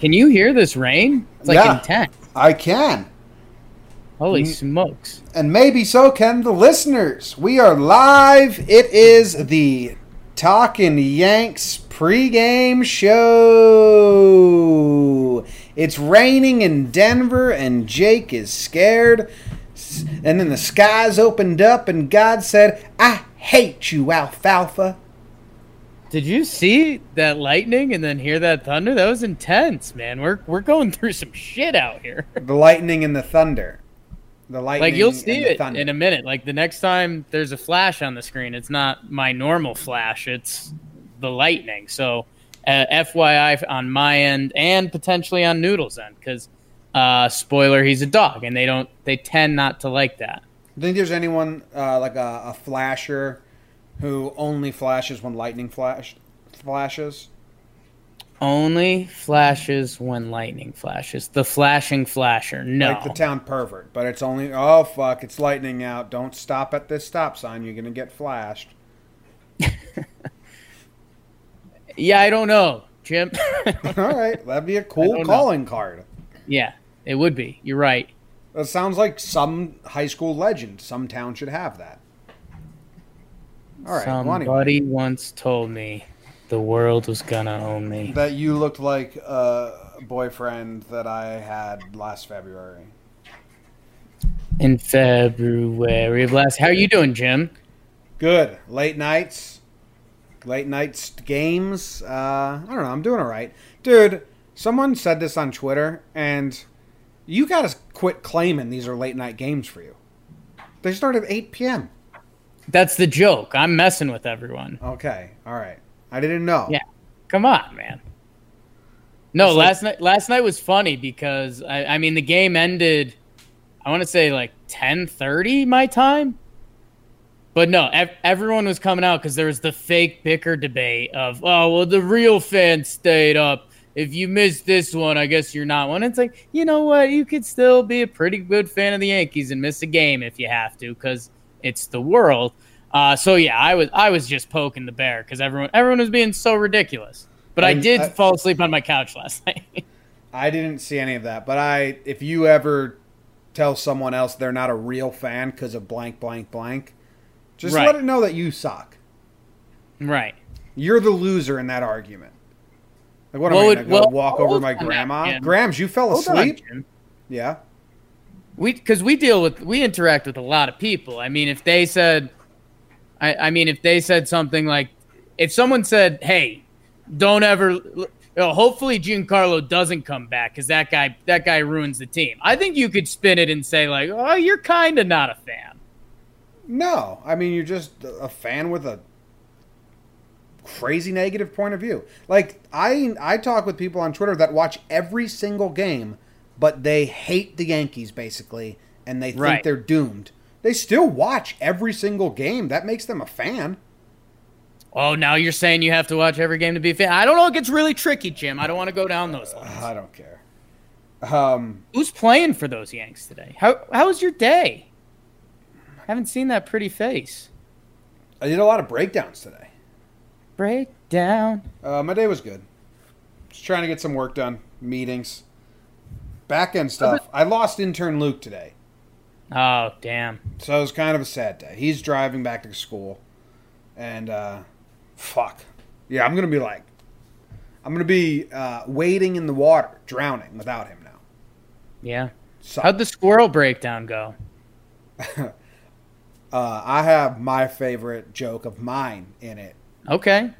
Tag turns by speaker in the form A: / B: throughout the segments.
A: Can you hear this rain? It's like
B: Yeah.
A: intense.
B: I can.
A: Holy
B: Mm.
A: smokes.
B: And maybe so can the listeners. We are live. It is the Talking Yanks pregame show. It's raining in Denver, and Jake is scared. And then the skies opened up, and God said, I hate you, Alfalfa.
A: Did you see that lightning and then hear that thunder? That was intense, man. We're we're going through some shit out here.
B: The lightning and the thunder. The lightning
A: like you'll see it
B: thunder.
A: in a minute. Like the next time there's a flash on the screen, it's not my normal flash. It's the lightning. So, uh, FYI on my end and potentially on Noodle's end, because uh, spoiler, he's a dog, and they don't they tend not to like that.
B: Do you Think there's anyone uh, like a, a flasher who only flashes when lightning flash flashes?
A: Only flashes when lightning flashes. The flashing flasher. No.
B: Like the town pervert, but it's only oh fuck, it's lightning out. Don't stop at this stop sign. You're gonna get flashed.
A: yeah, I don't know, Jim.
B: All right, that'd be a cool
A: don't know.
B: calling card.
A: yeah, it would be. You're right.
B: That sounds like some high school legend. Some town should have that. All right, well, anyway.
A: Somebody once told me the world was gonna own me.
B: that you looked like a boyfriend that I had last February.
A: In February of last. How are you doing, Jim?
B: Good. Late nights, late nights games. Uh, I don't know. I'm doing all right, dude. Someone said this on Twitter, and you gotta quit claiming these are late night games for you. They start at 8 p.m.
A: That's the joke. I'm messing with everyone.
B: Okay, all right. I didn't know.
A: Yeah. Come on, man. No,
B: It's like-
A: last night last night was funny because I, I mean the game ended I want to say like 10:30 my time. But no, ev- everyone was coming out cuz there was the fake bicker debate of oh, well the real fans stayed up. If you missed this one, I guess you're not one. It's like, you know what? You could still be a pretty good fan of the Yankees and miss a game if you have to cuz it's the world. Uh, so yeah, I was I was just poking the bear because everyone everyone was being so ridiculous. But I,
B: I-
A: did
B: I-
A: fall asleep on my couch last night.
B: I didn't see any of that, but I if you ever tell someone else they're not a real fan because of blank blank blank, just
A: Right.
B: let it know that you suck.
A: right.
B: You're the loser in that argument. Like what
A: What
B: am I
A: would-
B: gonna go
A: well,
B: walk over my grandma? Grams, you fell
A: Hold on,
B: asleep? Yeah.
A: We because we deal with we interact with a lot of people. I mean, if they said, I, I mean, if they said something like, if someone said, "Hey, don't ever," you oh, know, hopefully Giancarlo doesn't come back because that guy that guy ruins the team. I think you could spin it and say like, "Oh, you're kind of not a fan."
B: No, I mean you're just a fan with a crazy negative point of view. Like I I talk with people on Twitter that watch every single game, but they hate the Yankees basically and they think
A: Right.
B: they're doomed. They still watch every single game. That makes them a fan.
A: Oh, now you're saying you have to watch every game to be a fan. I don't know. It gets really tricky, Jim. I don't want to go down those lines.
B: I don't care. Um
A: Who's playing for those Yanks today? How how was your day? I Haven't seen that pretty face.
B: I did a lot of breakdowns today.
A: Breakdown.
B: Uh, my day was good. Just trying to get some work done, meetings, back end stuff. I lost intern Luke today.
A: Oh damn.
B: So it was kind of a sad day. He's driving back to school, and uh, fuck, yeah, I'm gonna be like, I'm gonna be uh, wading in the water, drowning without him now.
A: Yeah.
B: So,
A: How'd the squirrel breakdown go?
B: uh, I have my favorite joke of mine in it
A: Okay.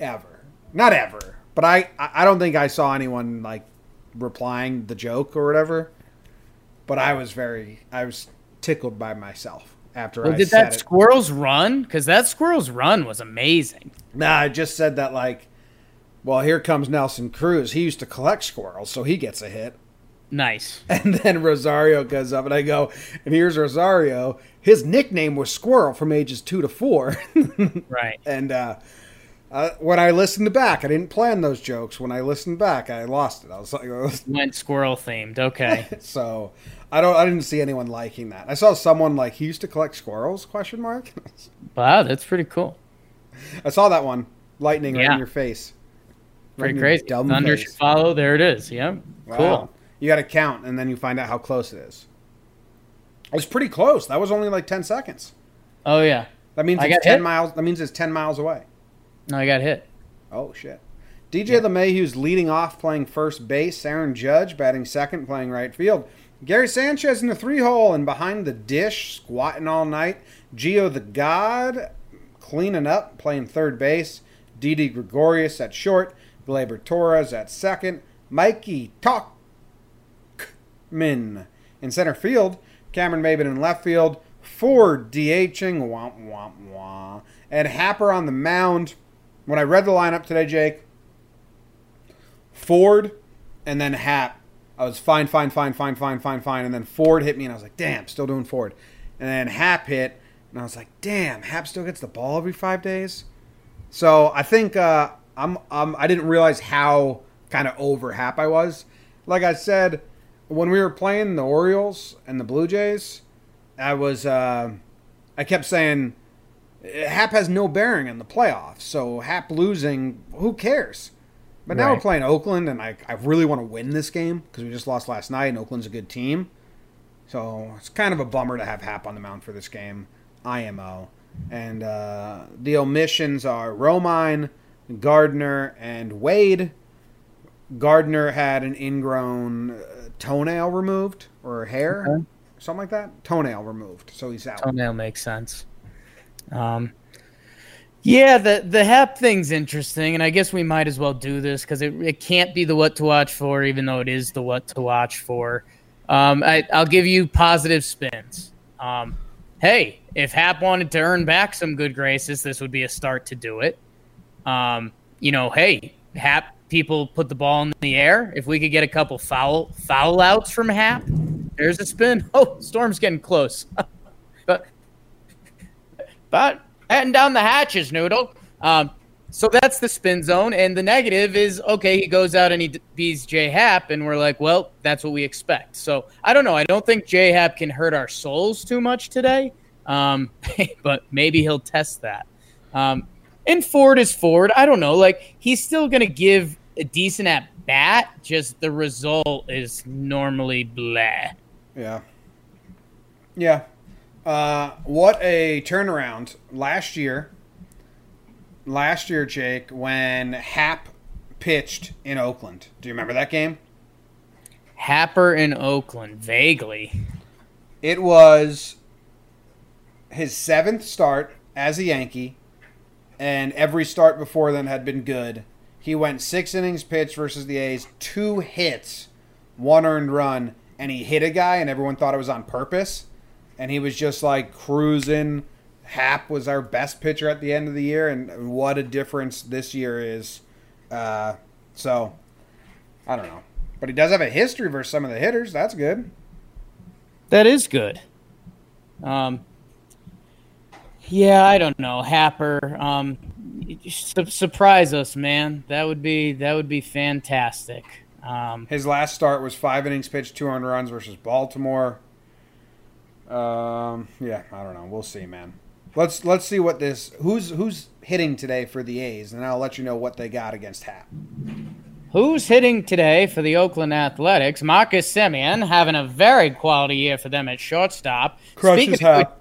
B: ever, not ever, but I I I don't think I saw anyone like replying the joke or whatever. But I was very, I was tickled by myself after
A: Well,
B: I
A: did that
B: it.
A: squirrel's run? Because that squirrel's run was amazing.
B: Nah, I just said that like, well, here comes Nelson Cruz. He used to collect squirrels, so he gets a hit.
A: Nice.
B: And then Rosario goes up, and I go, and here's Rosario. His nickname was Squirrel from ages two to four.
A: Right.
B: and uh, uh, when I listened back, I didn't plan those jokes. When I listened back, I lost it. I was like,
A: Went squirrel themed. Okay.
B: so I don't, I didn't see anyone liking that. I saw someone like he used to collect squirrels? Question mark.
A: wow, that's pretty cool.
B: I saw that one lightning right in your face.
A: Pretty
B: your
A: crazy.
B: dumb
A: Thunder
B: face.
A: should follow. There it is. Yeah.
B: Wow.
A: Cool.
B: You got to count, and then you find out how close it is. It was pretty close. That was only like ten seconds.
A: Oh yeah.
B: That means
A: I
B: it's ten
A: hit?
B: miles. That means it's ten miles away.
A: No, I got hit.
B: Oh shit. DJ LeMahieu's leading off, playing first base. Aaron Judge batting second, playing right field. Gary Sanchez in the three hole and behind the dish, squatting all night. Gio the God cleaning up, playing third base. Didi Gregorius at short. Gleyber Torres at second. Mikey Tauchman in center field. Cameron Maybin in left field. Ford DHing. Womp, womp, womp. And Happer on the mound. When I read the lineup today, Jake, Ford and then Happ. I was fine, fine, fine, fine, fine, fine, fine. And then Ford hit me, and I was like, damn, still doing Ford. And then Happ hit, and I was like, damn, Happ still gets the ball every five days. So I think uh, I'm, I'm I didn't realize how kind of over Happ I was. Like I said, when we were playing the Orioles and the Blue Jays, I was uh, I kept saying Happ has no bearing in the playoffs. So Happ losing, who cares? But now we're playing Oakland, and I, I really want to win this game because we just lost last night, and Oakland's a good team. So it's kind of a bummer to have Happ on the mound for this game, IMO. And uh, the omissions are Romine, Gardner, and Wade. Gardner had an ingrown uh, toenail removed or hair,
A: Okay.
B: something like that. Toenail removed, so he's out.
A: Toenail makes sense. Um, yeah, the the Happ thing's interesting, and I guess we might as well do this because it, it can't be the what to watch for, even though it is the what to watch for. Um, I, I'll give you positive spins. Um, hey, if Happ wanted to earn back some good graces, this would be a start to do it. Um, you know, hey, Happ people put the ball in the air. If we could get a couple foul foul outs from Happ, there's a spin. Oh, Storm's getting close. but batting down the hatches, Noodle. Um, so that's the spin zone, and the negative is okay. He goes out and he beats J Happ, and we're like, well, that's what we expect. So I don't know. I don't think J Happ can hurt our souls too much today, um, but maybe he'll test that. Um, and Ford is Ford. I don't know. Like he's still gonna give a decent at bat. Just the result is normally blah.
B: Yeah. Yeah. Uh, what a turnaround last year. Last year, Jake, when Happ pitched in Oakland. Do you remember that game?
A: Happer in Oakland, vaguely.
B: It was his seventh start as a Yankee, and every start before then had been good. He went six innings pitched versus the A's, two hits, one earned run, and he hit a guy, and everyone thought it was on purpose. And he was just like cruising. Happ was our best pitcher at the end of the year, and what a difference this year is. Uh, so, I don't know. But he does have a history versus some of the hitters. That's good.
A: That is good. Um, yeah, I don't know, Happer. Um, su- surprise us, man. That would be that would be fantastic. Um,
B: His last start was five innings pitched, two earned runs versus Baltimore. Um, yeah, I don't know. We'll see, man. Let's let's see what this who's who's hitting today for the A's, and I'll let you know what they got against Happ.
A: who's hitting today for the Oakland Athletics? Marcus Semien having a very quality year for them at shortstop.
B: Crushes
A: Speaking of good-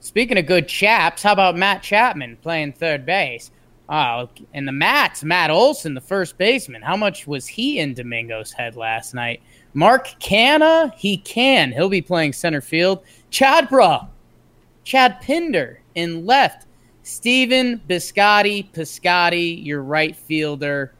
A: Speaking of good chaps, how about Matt Chapman playing third base? Oh, and the Mats, Matt Olson, the first baseman. How much was he in Domingo's head last night? Mark Canha, he can. He'll be playing center field. Chad Bra, Chad Pinder in left. Stephen Biscotti, Piscotti, your right fielder.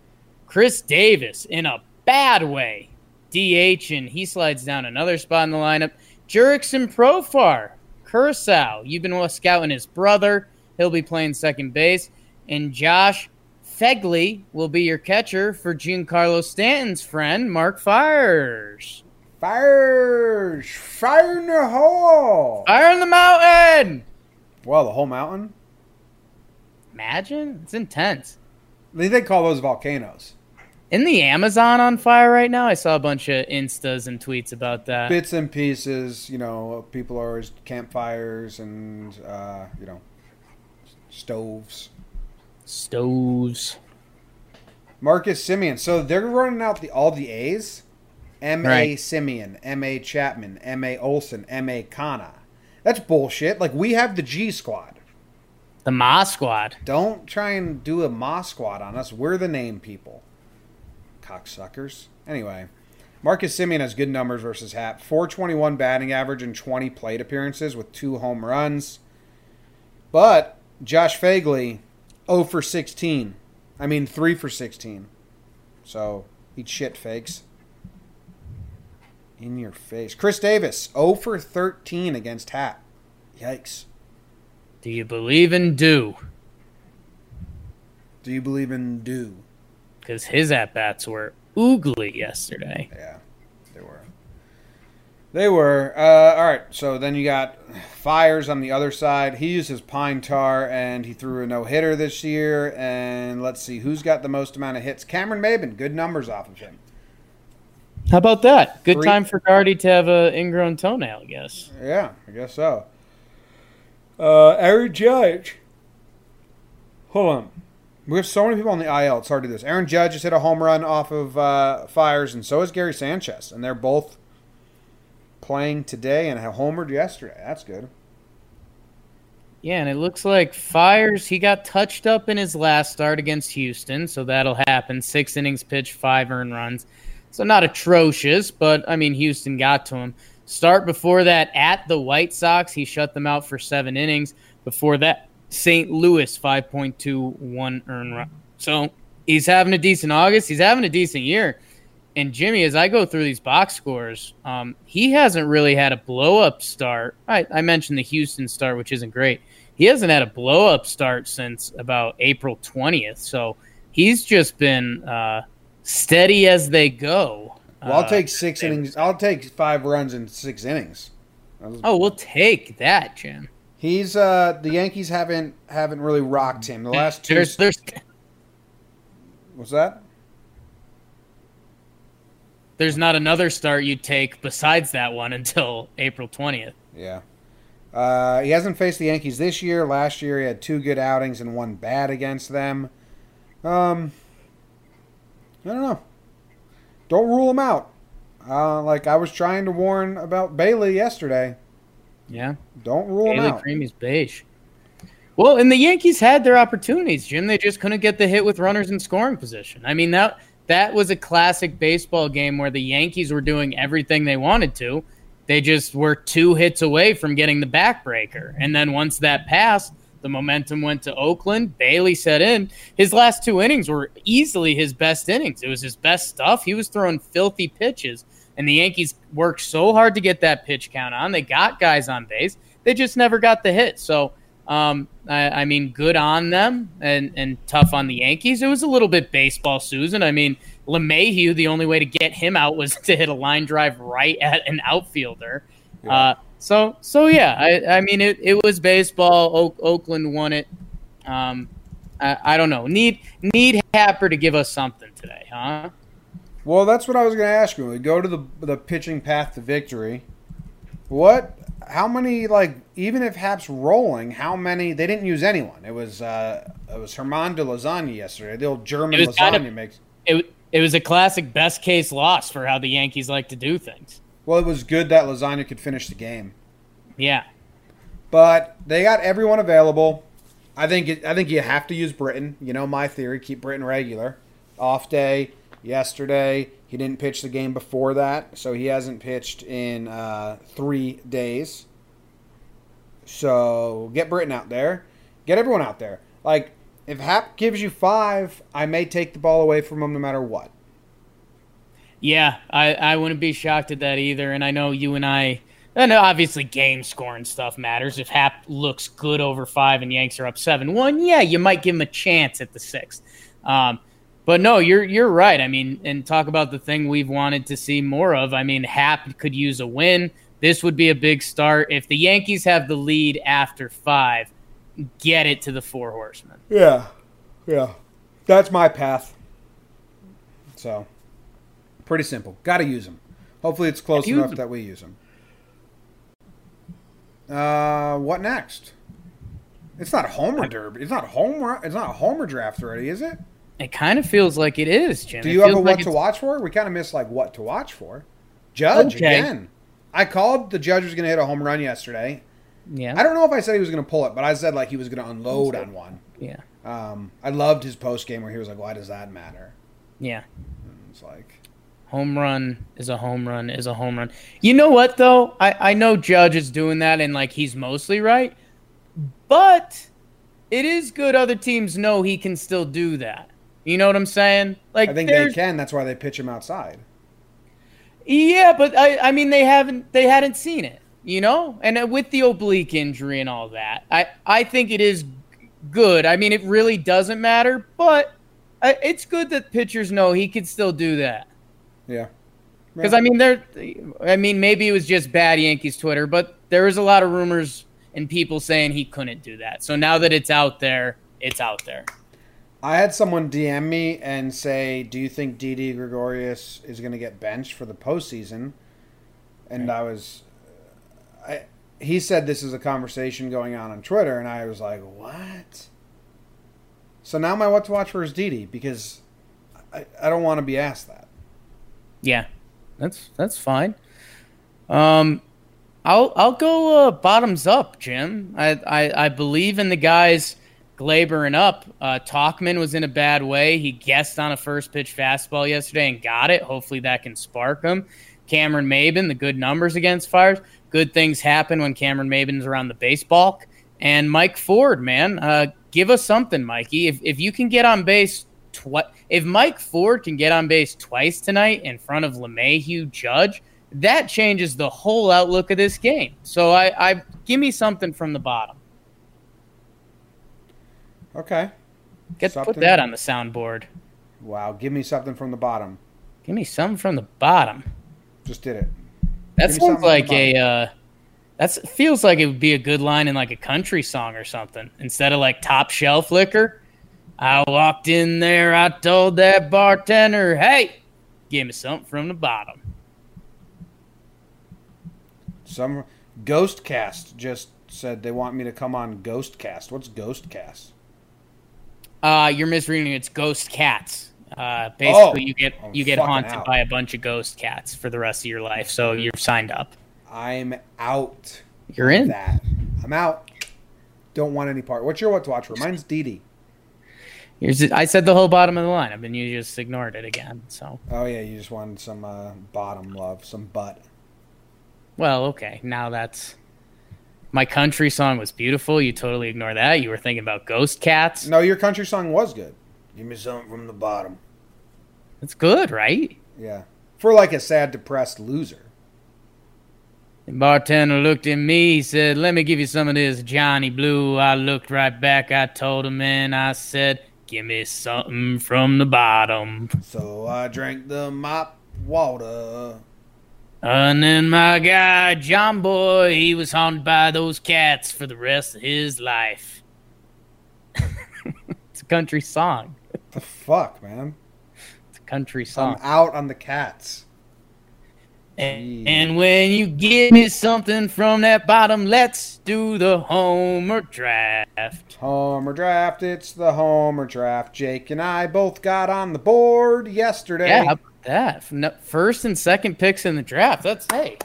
A: Khris Davis in a bad way. DH, and he slides down another spot in the lineup. Jurickson Profar, Curacao. You've been scouting his brother. He'll be playing second base. And Josh Phegley will be your catcher for Giancarlo Stanton's friend, Mark Fiers. Fires!
B: Fire in the hole!
A: Fire in the mountain!
B: Well, the whole mountain?
A: Imagine? It's intense.
B: They, they call those volcanoes.
A: In the Amazon on fire right now? I saw a bunch of instas and tweets about that.
B: Bits and pieces, you know, people are always campfires and, uh, you know, stoves.
A: Stoves.
B: Marcus Semien. So they're running out the all the A's. M. A.
A: Right.
B: Semien, M. A. Chapman, M. A. Olson, M. A. Canha. That's bullshit. Like we have the G squad.
A: The Ma Squad.
B: Don't try and do a Ma squad on us. We're the name people. Cocksuckers. Anyway, Marcus Semien has good numbers versus Happ. 421 batting average and 20 plate appearances with two home runs. But Josh Phegley, 0 for 16. I mean, 3 for 16. So, eat shit, fakes. In your face. Khris Davis, 0 for 13 against Happ. Yikes.
A: Do you believe in do?
B: Do you believe in do?
A: Because his at bats were oogly yesterday.
B: Yeah. They were. Uh, all right, so then you got Fiers on the other side. He used his pine tar and he threw a no hitter this year. And let's see who's got the most amount of hits. Cameron Maybin, good numbers off of him.
A: How about that? Good
B: Three-
A: time for Guardy to have a ingrown toenail, I guess.
B: Yeah, I guess so. Uh, Aaron Judge. Hold on. We have so many people on the IL. It's hard to do this. Aaron Judge has hit a home run off of uh, Fiers, and so is Gary Sanchez. And they're both playing today and homered yesterday. That's good.
A: Yeah, and it looks like Fiers, he got touched up in his last start against Houston, so that'll happen. Six innings pitched, five earned runs. So not atrocious, but I mean, Houston got to him. Start before that at the White Sox, he shut them out for seven innings. Before that, St. Louis, 5.21 earned run. So he's having a decent August. He's having a decent year. And Jimmy, as I go through these box scores, um, he hasn't really had a blow up start. I, I mentioned the Houston start, which isn't great. He hasn't had a blow up start since about April 20th. So he's just been uh, steady as they go.
B: Well, I'll
A: Uh,
B: take six innings. I'll take five runs in six innings.
A: Oh, we'll take that, Jim.
B: He's uh the Yankees haven't haven't really rocked him. The last two.
A: There's, there's,
B: What's that?
A: There's not another start you'd take besides that one until April 20th.
B: Yeah. Uh, he hasn't faced the Yankees this year. Last year, he had two good outings and one bad against them. Um, I don't know. Don't rule him out. Uh, like I was trying to warn about Bailey yesterday.
A: Yeah.
B: Don't rule him out.
A: Creamy's beige. Well, and the Yankees had their opportunities, Jim. They just couldn't get the hit with runners in scoring position. I mean that that was a classic baseball game where the Yankees were doing everything they wanted to. They just were two hits away from getting the backbreaker. And then once that passed, the momentum went to Oakland. Bailey set in. His last two innings were easily his best innings. It was his best stuff. He was throwing filthy pitches. And the Yankees worked so hard to get that pitch count on. They got guys on base. They just never got the hit. So, um, I, I mean, good on them and, and tough on the Yankees. It was a little bit baseball, Susan. I mean, LeMahieu, the only way to get him out was to hit a line drive right at an outfielder. Uh, so, so yeah, I, I mean, it, it was baseball. Oak, Oakland won it. Um, I, I don't know. Need need Happer to give us something today, huh?
B: Well, that's what I was going to ask you. We go to the the pitching path to victory. What? How many? Like, even if Happ's rolling, how many? They didn't use anyone. It was uh, it was Herman de Lasagna yesterday. The old German lasagna
A: kind of-
B: makes.
A: It it was a classic best case loss for how the Yankees like to do things.
B: Well, it was good that Lasagna could finish the game,
A: Yeah,
B: but they got everyone available. I think it, I think you have to use Britton. You know my theory: keep Britton regular. Off day yesterday. He didn't pitch the game before that, so he hasn't pitched in uh, three days. So get Britton out there. Get everyone out there. Like if Happ gives you five, I may take the ball away from him no matter what.
A: yeah. I I wouldn't be shocked at that either. And I know you and I. And obviously, game scoring stuff matters. If Happ looks good over five and Yanks are up seven one, yeah, you might give him a chance at the sixth. Um, but no, you're you're right. I mean, and talk about the thing we've wanted to see more of. I mean, Happ could use a win. This would be a big start if the Yankees have the lead after five. Get it to the four horsemen.
B: Yeah, yeah, that's my path. So pretty simple. Got to use them. Hopefully, it's close
A: enough
B: enough
A: 'em.
B: that we use them. Uh, what next? It's not Homer Derby. It's not Homer. It's not Homer draft already, is it?
A: It kind of feels like it is, Jim.
B: Do you have a
A: like
B: what to watch for? We kind of missed like what to watch for. Judge
A: Okay.
B: again. I called the judge was going to hit a home run yesterday.
A: Yeah.
B: I don't know if I said he was going to pull it, but I said like he was going to unload on one.
A: yeah.
B: Um, I loved his post game where he was like, "Why does that matter?"
A: Yeah.
B: And it's like,
A: Home run is a home run is a home run. You know what though? I I know Judge is doing that and like he's mostly right, but it is good other teams know he can still do that. You know what I'm saying? Like
B: I think they can. That's why they pitch him outside.
A: Yeah, but I I mean they haven't they hadn't seen it, you know? And uh, with the oblique injury and all that. I I think it is good. I mean it really doesn't matter, but uh, it's good that pitchers know he can still do that.
B: Yeah.
A: Because I mean, there. I mean, maybe it was just bad Yankees Twitter, but there was a lot of rumors and people saying he couldn't do that. So now that it's out there, it's out there.
B: I had someone DM me and say, "Do you think Didi Gregorius is going to get benched for the postseason?" And I was, I he said this is a conversation going on on Twitter, and I was like, "What?" So now my what to watch for is Didi because I, I don't want to be asked that.
A: Yeah, that's that's fine. Um, I'll I'll go uh, bottoms up, Jim. I, I I believe in the guys Gleyber and up. Uh, Tauchman was in a bad way. He guessed on a first pitch fastball yesterday and got it. Hopefully that can spark him. Cameron Maybin, the good numbers against Fiers. Good things happen when Cameron Maybin's around the baseball. And Mike Ford, man, uh, give us something, Mikey. If if you can get on base if Mike Ford can get on base twice tonight in front of LeMahieu Judge, that changes the whole outlook of this game. So I, I give me something from the bottom.
B: Okay.
A: Get put that on the soundboard.
B: Wow. Give me something from the bottom.
A: Give me something from the bottom.
B: Just did it.
A: That
B: Give
A: sounds like a uh that's feels like it would be a good line in like a country song or something. Instead of like top shelf liquor. I walked in there, I told that bartender, hey, give me something from the bottom.
B: Some Ghostcast just said they want me to come on Ghostcast. What's Ghostcast?
A: Uh, you're misreading. It's ghost cats. Uh, basically,
B: Oh,
A: you get
B: I'm
A: you get haunted
B: out.
A: by a bunch of ghost cats for the rest of your life. So you're signed up.
B: I'm out.
A: You're in.
B: That I'm out. Don't want any part. What's your what to watch for? Mine's.
A: Here's it. I said the whole bottom of the line. I mean, you just ignored it again. So,
B: Oh yeah, you just wanted some uh, bottom love, some butt.
A: well, okay. Now that's my country song was beautiful. You totally ignore that. You were thinking about ghost cats.
B: No, your country song was good. Give me something from the bottom.
A: It's good, right?
B: Yeah, for like a sad, depressed loser.
A: The bartender looked at me. He said, "Let me give you some of this Johnny Blue." I looked right back. I told him, and I said, "Give me something from the bottom."
B: So I drank the mop water.
A: And then my guy, John Boy, he was haunted by those cats for the rest of his life. it's a country song.
B: The fuck, man.
A: It's a country song.
B: I'm
A: song.
B: out on the cats.
A: And, and when you give me something from that bottom, let's do the Homer draft.
B: Homer draft. It's the Homer draft. Jake and I both got on the board yesterday.
A: Yeah, how about that? First and second picks in the draft. That's hey,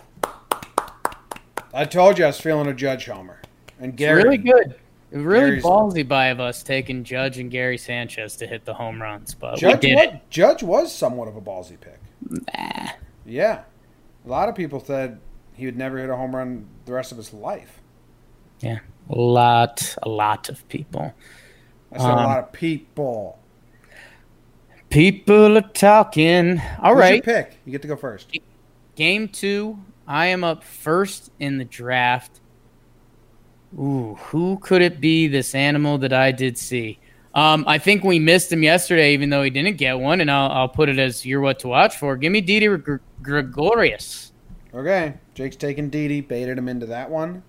B: I told you I was feeling a Judge Homer. And Gary.
A: really good. Really
B: Gary's-
A: ballsy by of us taking Judge and Gary Sanchez to hit the home runs, but
B: Judge,
A: we did
B: wa-
A: it.
B: Judge was somewhat of a ballsy pick. Yeah. A lot of people said he would never hit a home run the rest of his life.
A: Yeah, a lot, a lot of people.
B: I said a
A: Um,
B: lot of people.
A: People are talking. All
B: Who's
A: right,
B: pick? You get to go first.
A: game two. I am up first in the draft. Ooh, who could it be? This animal that I did see. Um, I think we missed him yesterday, even though he didn't get one, and I'll, I'll put it as you're what to watch for. Give me Didi Gr- Gregorius.
B: Okay. Jake's taking Didi. Baited him into that one.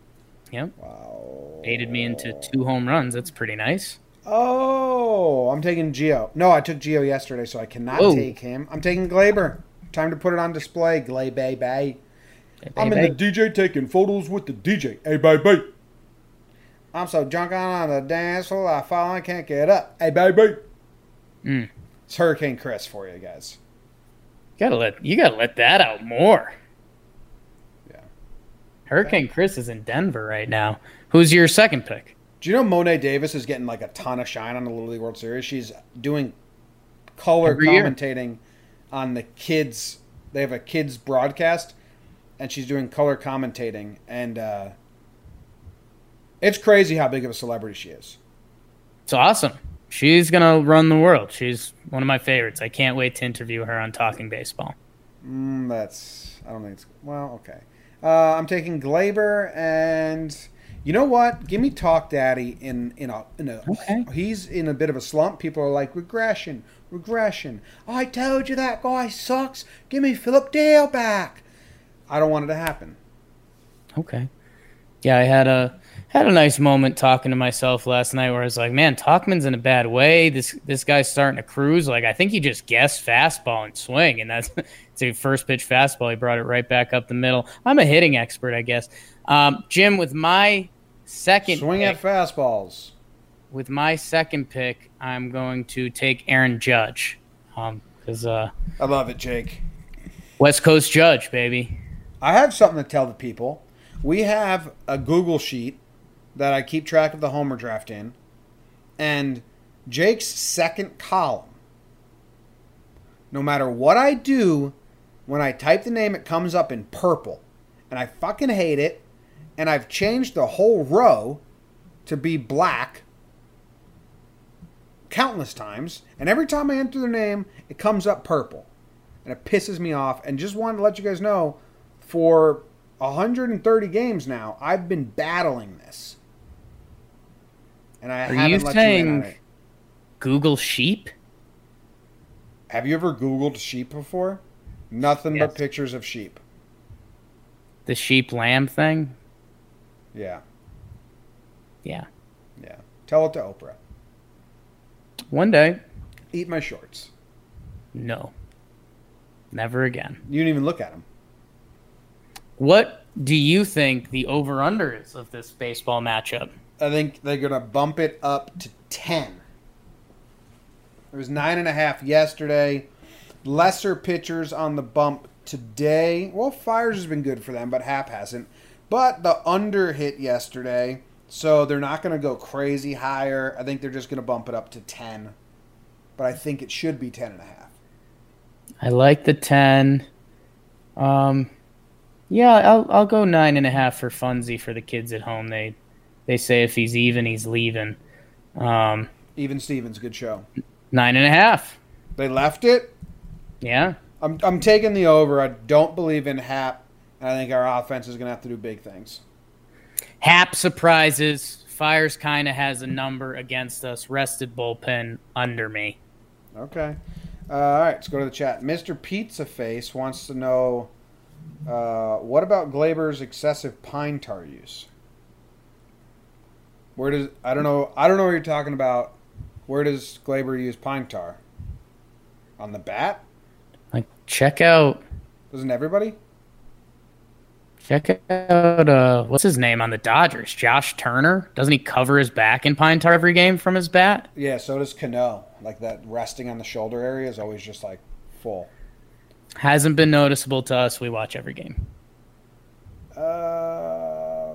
A: Yep,
B: Wow.
A: baited me into two home runs. That's pretty nice.
B: Oh, I'm taking Gio. No, I took Gio yesterday, so I cannot
A: Whoa.
B: take him. I'm taking Gleyber. Time to put it on display. Gleyber, bay. I'm in the DJ taking photos with the DJ. Hey, baby. I'm so drunk on the dance floor, I fall and can't get up. Hey, baby.
A: Mm.
B: It's Hurricane Chris for you guys.
A: You gotta let you gotta let that out more.
B: Yeah.
A: Hurricane Chris is in Denver right now. Who's your second pick?
B: Do you know Mo'ne Davis is getting like a ton of shine on the Little League World Series? She's doing color
A: Every year.
B: commentating on the kids. They have a kids broadcast, and she's doing color commentating, and uh, it's crazy how big of a celebrity she is.
A: It's awesome. She's gonna run the world. She's one of my favorites. I can't wait to interview her on Talking Baseball.
B: Mm, that's I don't think it's well. Okay, uh, I'm taking Gleyber, and you know what? Give me Talk Daddy in in a in a.
A: Okay.
B: He's in a bit of a slump. People are like regression, regression. I told you that guy sucks. Give me Philip Dale back. I don't want it to happen.
A: Okay. Yeah, I had a had a nice moment talking to myself last night where I was like, man, Tauchman's in a bad way. This this guy's starting to cruise. Like I think he just guessed fastball and swing, and that's it's a first pitch fastball. He brought it right back up the middle. I'm a hitting expert, I guess. Um, Jim, with my second
B: Swing
A: pick,
B: at fastballs.
A: with my second pick, I'm going to take Aaron Judge. Um, because uh,
B: I love it, Jake.
A: West Coast Judge, baby.
B: I have something to tell the people. We have a Google sheet that I keep track of the Homer draft in, and Jake's second column. No matter what I do, when I type the name, it comes up in purple, and I fucking hate it. And I've changed the whole row to be black countless times, and every time I enter their name, it comes up purple, and it pisses me off. And just wanted to let you guys know, for 130 games now, I've been battling this, and I
A: Are
B: haven't
A: you
B: let you in on
A: saying-
B: it.
A: Google Sheep.
B: Have you ever Googled sheep before? Nothing
A: Yes.
B: but pictures of sheep.
A: The sheep lamb thing.
B: Yeah,
A: Yeah.
B: yeah. Tell it to Oprah.
A: One day.
B: Eat my shorts.
A: No. Never again.
B: You didn't even look at them.
A: What do you think the over under is of this baseball matchup?
B: I think they're gonna bump it up to ten. It was nine and a half yesterday. Lesser pitchers on the bump today. Well, Fiers has been good for them, but Happ hasn't. But the under hit yesterday, so they're not going to go crazy higher. I think they're just going to bump it up to ten. But I think it should be ten and a half.
A: I like the 10. Um, yeah, I'll, I'll go nine and a half for Funzy for the kids at home. They they say if he's even, he's leaving. Um,
B: Even Stevens, good show.
A: nine and a half.
B: They left it.
A: Yeah.
B: I'm, I'm taking the over. I don't believe in Happ, and I think our offense is going to have to do big things.
A: Happ surprises. Fiers kind of has a number against us. Rested bullpen under me.
B: Okay. Uh, all right, let's go to the chat. Mr. Pizza Face wants to know uh, what about Gleyber's excessive pine tar use? Where does I don't know I don't know what you're talking about. Where does Gleyber use pine tar? On the bat?
A: Like, check out
B: Doesn't everybody?
A: Check out uh, what's his name on the Dodgers? Josh Turner. Doesn't he cover his back in pine tar every game from his bat?
B: Yeah, so does Cano. Like that resting on the shoulder area is always just like full.
A: Hasn't been noticeable to us. We watch every game.
B: Uh,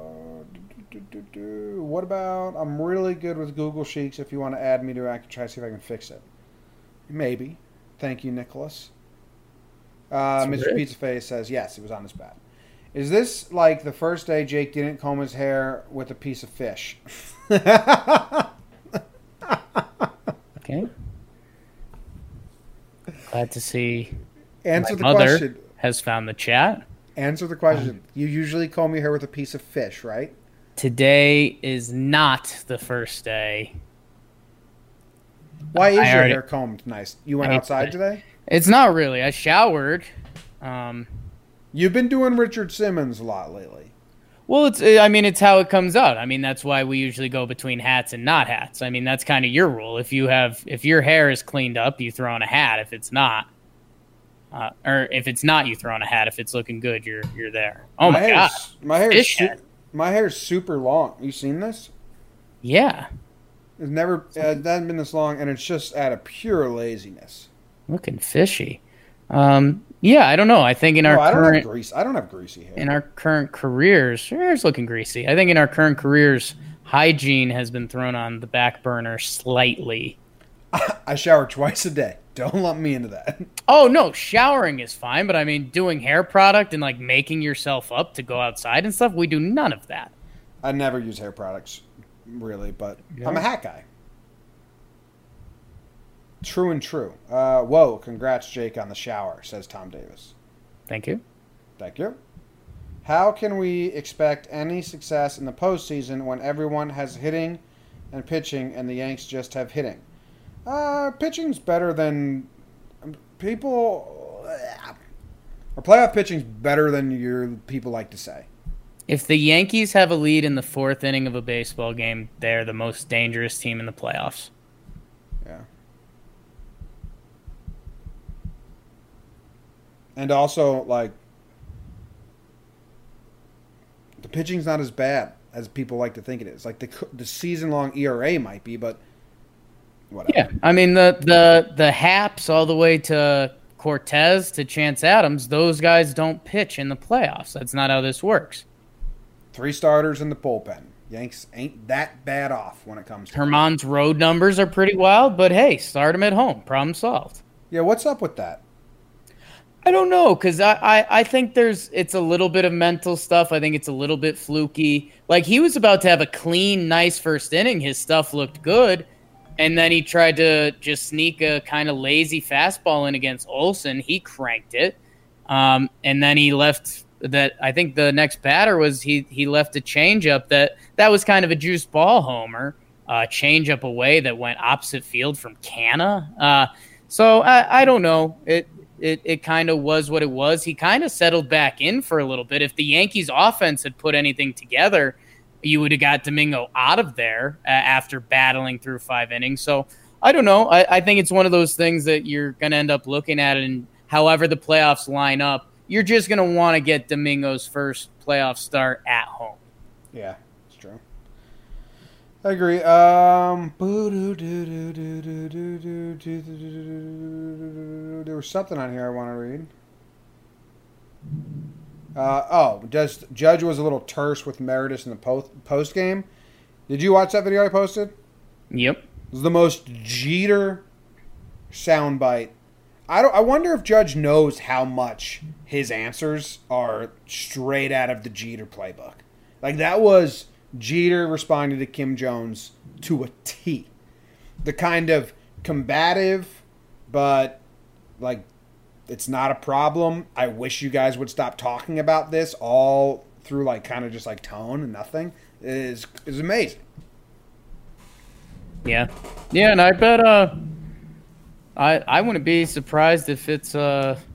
B: do, do, do, do. What about? I'm really good with Google Sheets. If you want to add me to it, I can try to see if I can fix it. Maybe. Thank you, Nicholas. Uh, Mr. Pizza Face says yes, it was on his bat. Is this like the first day Jake didn't comb his hair with a piece of fish?
A: Okay. Glad to see
B: Answer
A: my
B: the
A: mother
B: question.
A: has found the chat.
B: Answer the question. You usually comb your hair with a piece of fish, right?
A: Today is not the first day.
B: Why is
A: I
B: your
A: already-
B: hair combed nice? You went outside today?
A: It's not really. I showered. Um,
B: You've been doing Richard Simmons a lot lately.
A: Well, it's I mean it's how it comes out. I mean that's why we usually go between hats and not hats. I mean that's kind of your rule. If you have if your hair is cleaned up, you throw on a hat. If it's not, uh, or if it's not, you throw on a hat. If it's looking good, you're you're there. Oh my, god,
B: hair's, my
A: Fish
B: su- my hair's super long. You seen this?
A: yeah.
B: It's never. It hasn't been this long, and it's just out of pure laziness.
A: Looking fishy. Um, yeah, I don't know. I think in our
B: I don't
A: current
B: have grease. I don't have greasy hair.
A: in our current careers, sure, it's looking greasy. I think in our current careers, hygiene has been thrown on the back burner slightly.
B: I shower twice a day. Don't lump me into that.
A: Oh no, showering is fine, but I mean, doing hair product and like making yourself up to go outside and stuff, we do none of that.
B: I never use hair products, really, but I'm a hat guy. True and true. Uh, whoa, congrats, Jake, on the shower, says Tom Davis.
A: Thank you.
B: Thank you. How can we expect any success in the postseason when everyone has hitting and pitching and the Yanks just have hitting? Uh, pitching's better than people. Or playoff pitching's better than your people like to say.
A: If the Yankees have a lead in the fourth inning of a baseball game, they're the most dangerous team in the playoffs.
B: Yeah. And also, like, the pitching's not as bad as people like to think it is. Like the the season long ERA might be, but whatever.
A: Yeah, I mean the the the Happs all the way to Cortes to Chance Adams. Those guys don't pitch in the playoffs. That's not how this works.
B: Three starters in the bullpen. Yanks ain't that bad off when it comes to
A: Herman's road numbers are pretty wild, but hey, start him at home. Problem solved.
B: Yeah, what's up with that?
A: I don't know because I, I I think there's it's a little bit of mental stuff. I think it's a little bit fluky. Like he was about to have a clean, nice first inning. His stuff looked good, and then he tried to just sneak a kind of lazy fastball in against Olson. He cranked it, um, and then he left. That I think the next batter was he he left a changeup that that was kind of a juice ball homer, uh, changeup away that went opposite field from Canha. Uh, so I, I don't know it it, it kind of was what it was. He kind of settled back in for a little bit. If the Yankees offense had put anything together, you would have got Domingo out of there uh, after battling through five innings. So I don't know. I, I think it's one of those things that you're going to end up looking at, and however the playoffs line up, you're just going to want to get Domingo's first playoff start at home.
B: Yeah. I agree. Um, there was something on here I want to read. Uh, oh, just Judge was a little terse with Meredith in the post post game. Did you watch that video I posted?
A: Yep.
B: It was the most Jeter soundbite. I don't. I wonder if Judge knows how much his answers are straight out of the Jeter playbook. Like that was Jeter responded to Kim Jones to a T. The kind of combative, but like it's not a problem. I wish you guys would stop talking about this all through like kind of just like tone and nothing is is amazing.
A: Yeah, yeah, and I bet uh, I I wouldn't be surprised if it's uh, it,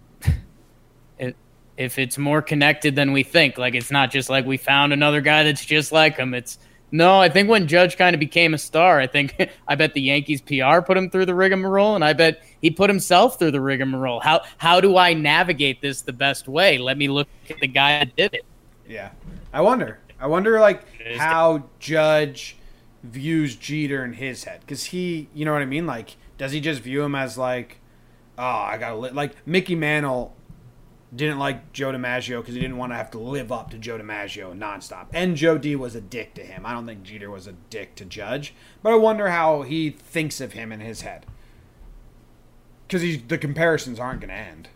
A: if it's more connected than we think. Like it's not just like we found another guy that's just like him. It's no, I think when Judge kind of became a star, I think I bet the Yankees PR put him through the rigmarole, and I bet he put himself through the rigmarole. How how do I navigate this the best way? Let me look at the guy that did it.
B: Yeah, I wonder. I wonder like how Judge views Jeter in his head because he, you know what I mean? Like, does he just view him as like, oh, I gotta like Mickey Mantle didn't like Joe DiMaggio because he didn't want to have to live up to Joe DiMaggio nonstop. And Joe D was a dick to him. I don't think Jeter was a dick to Judge, but I wonder how he thinks of him in his head because the comparisons aren't going to end.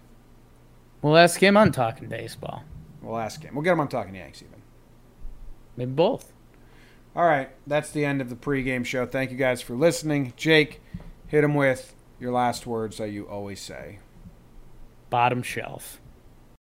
A: We'll ask him on talking baseball.
B: We'll ask him. We'll get him on talking Yanks even.
A: Maybe both.
B: All right, that's the end of the pregame show. Thank you guys for listening. Jake, hit him with your last words that you always say.
A: Bottom shelf.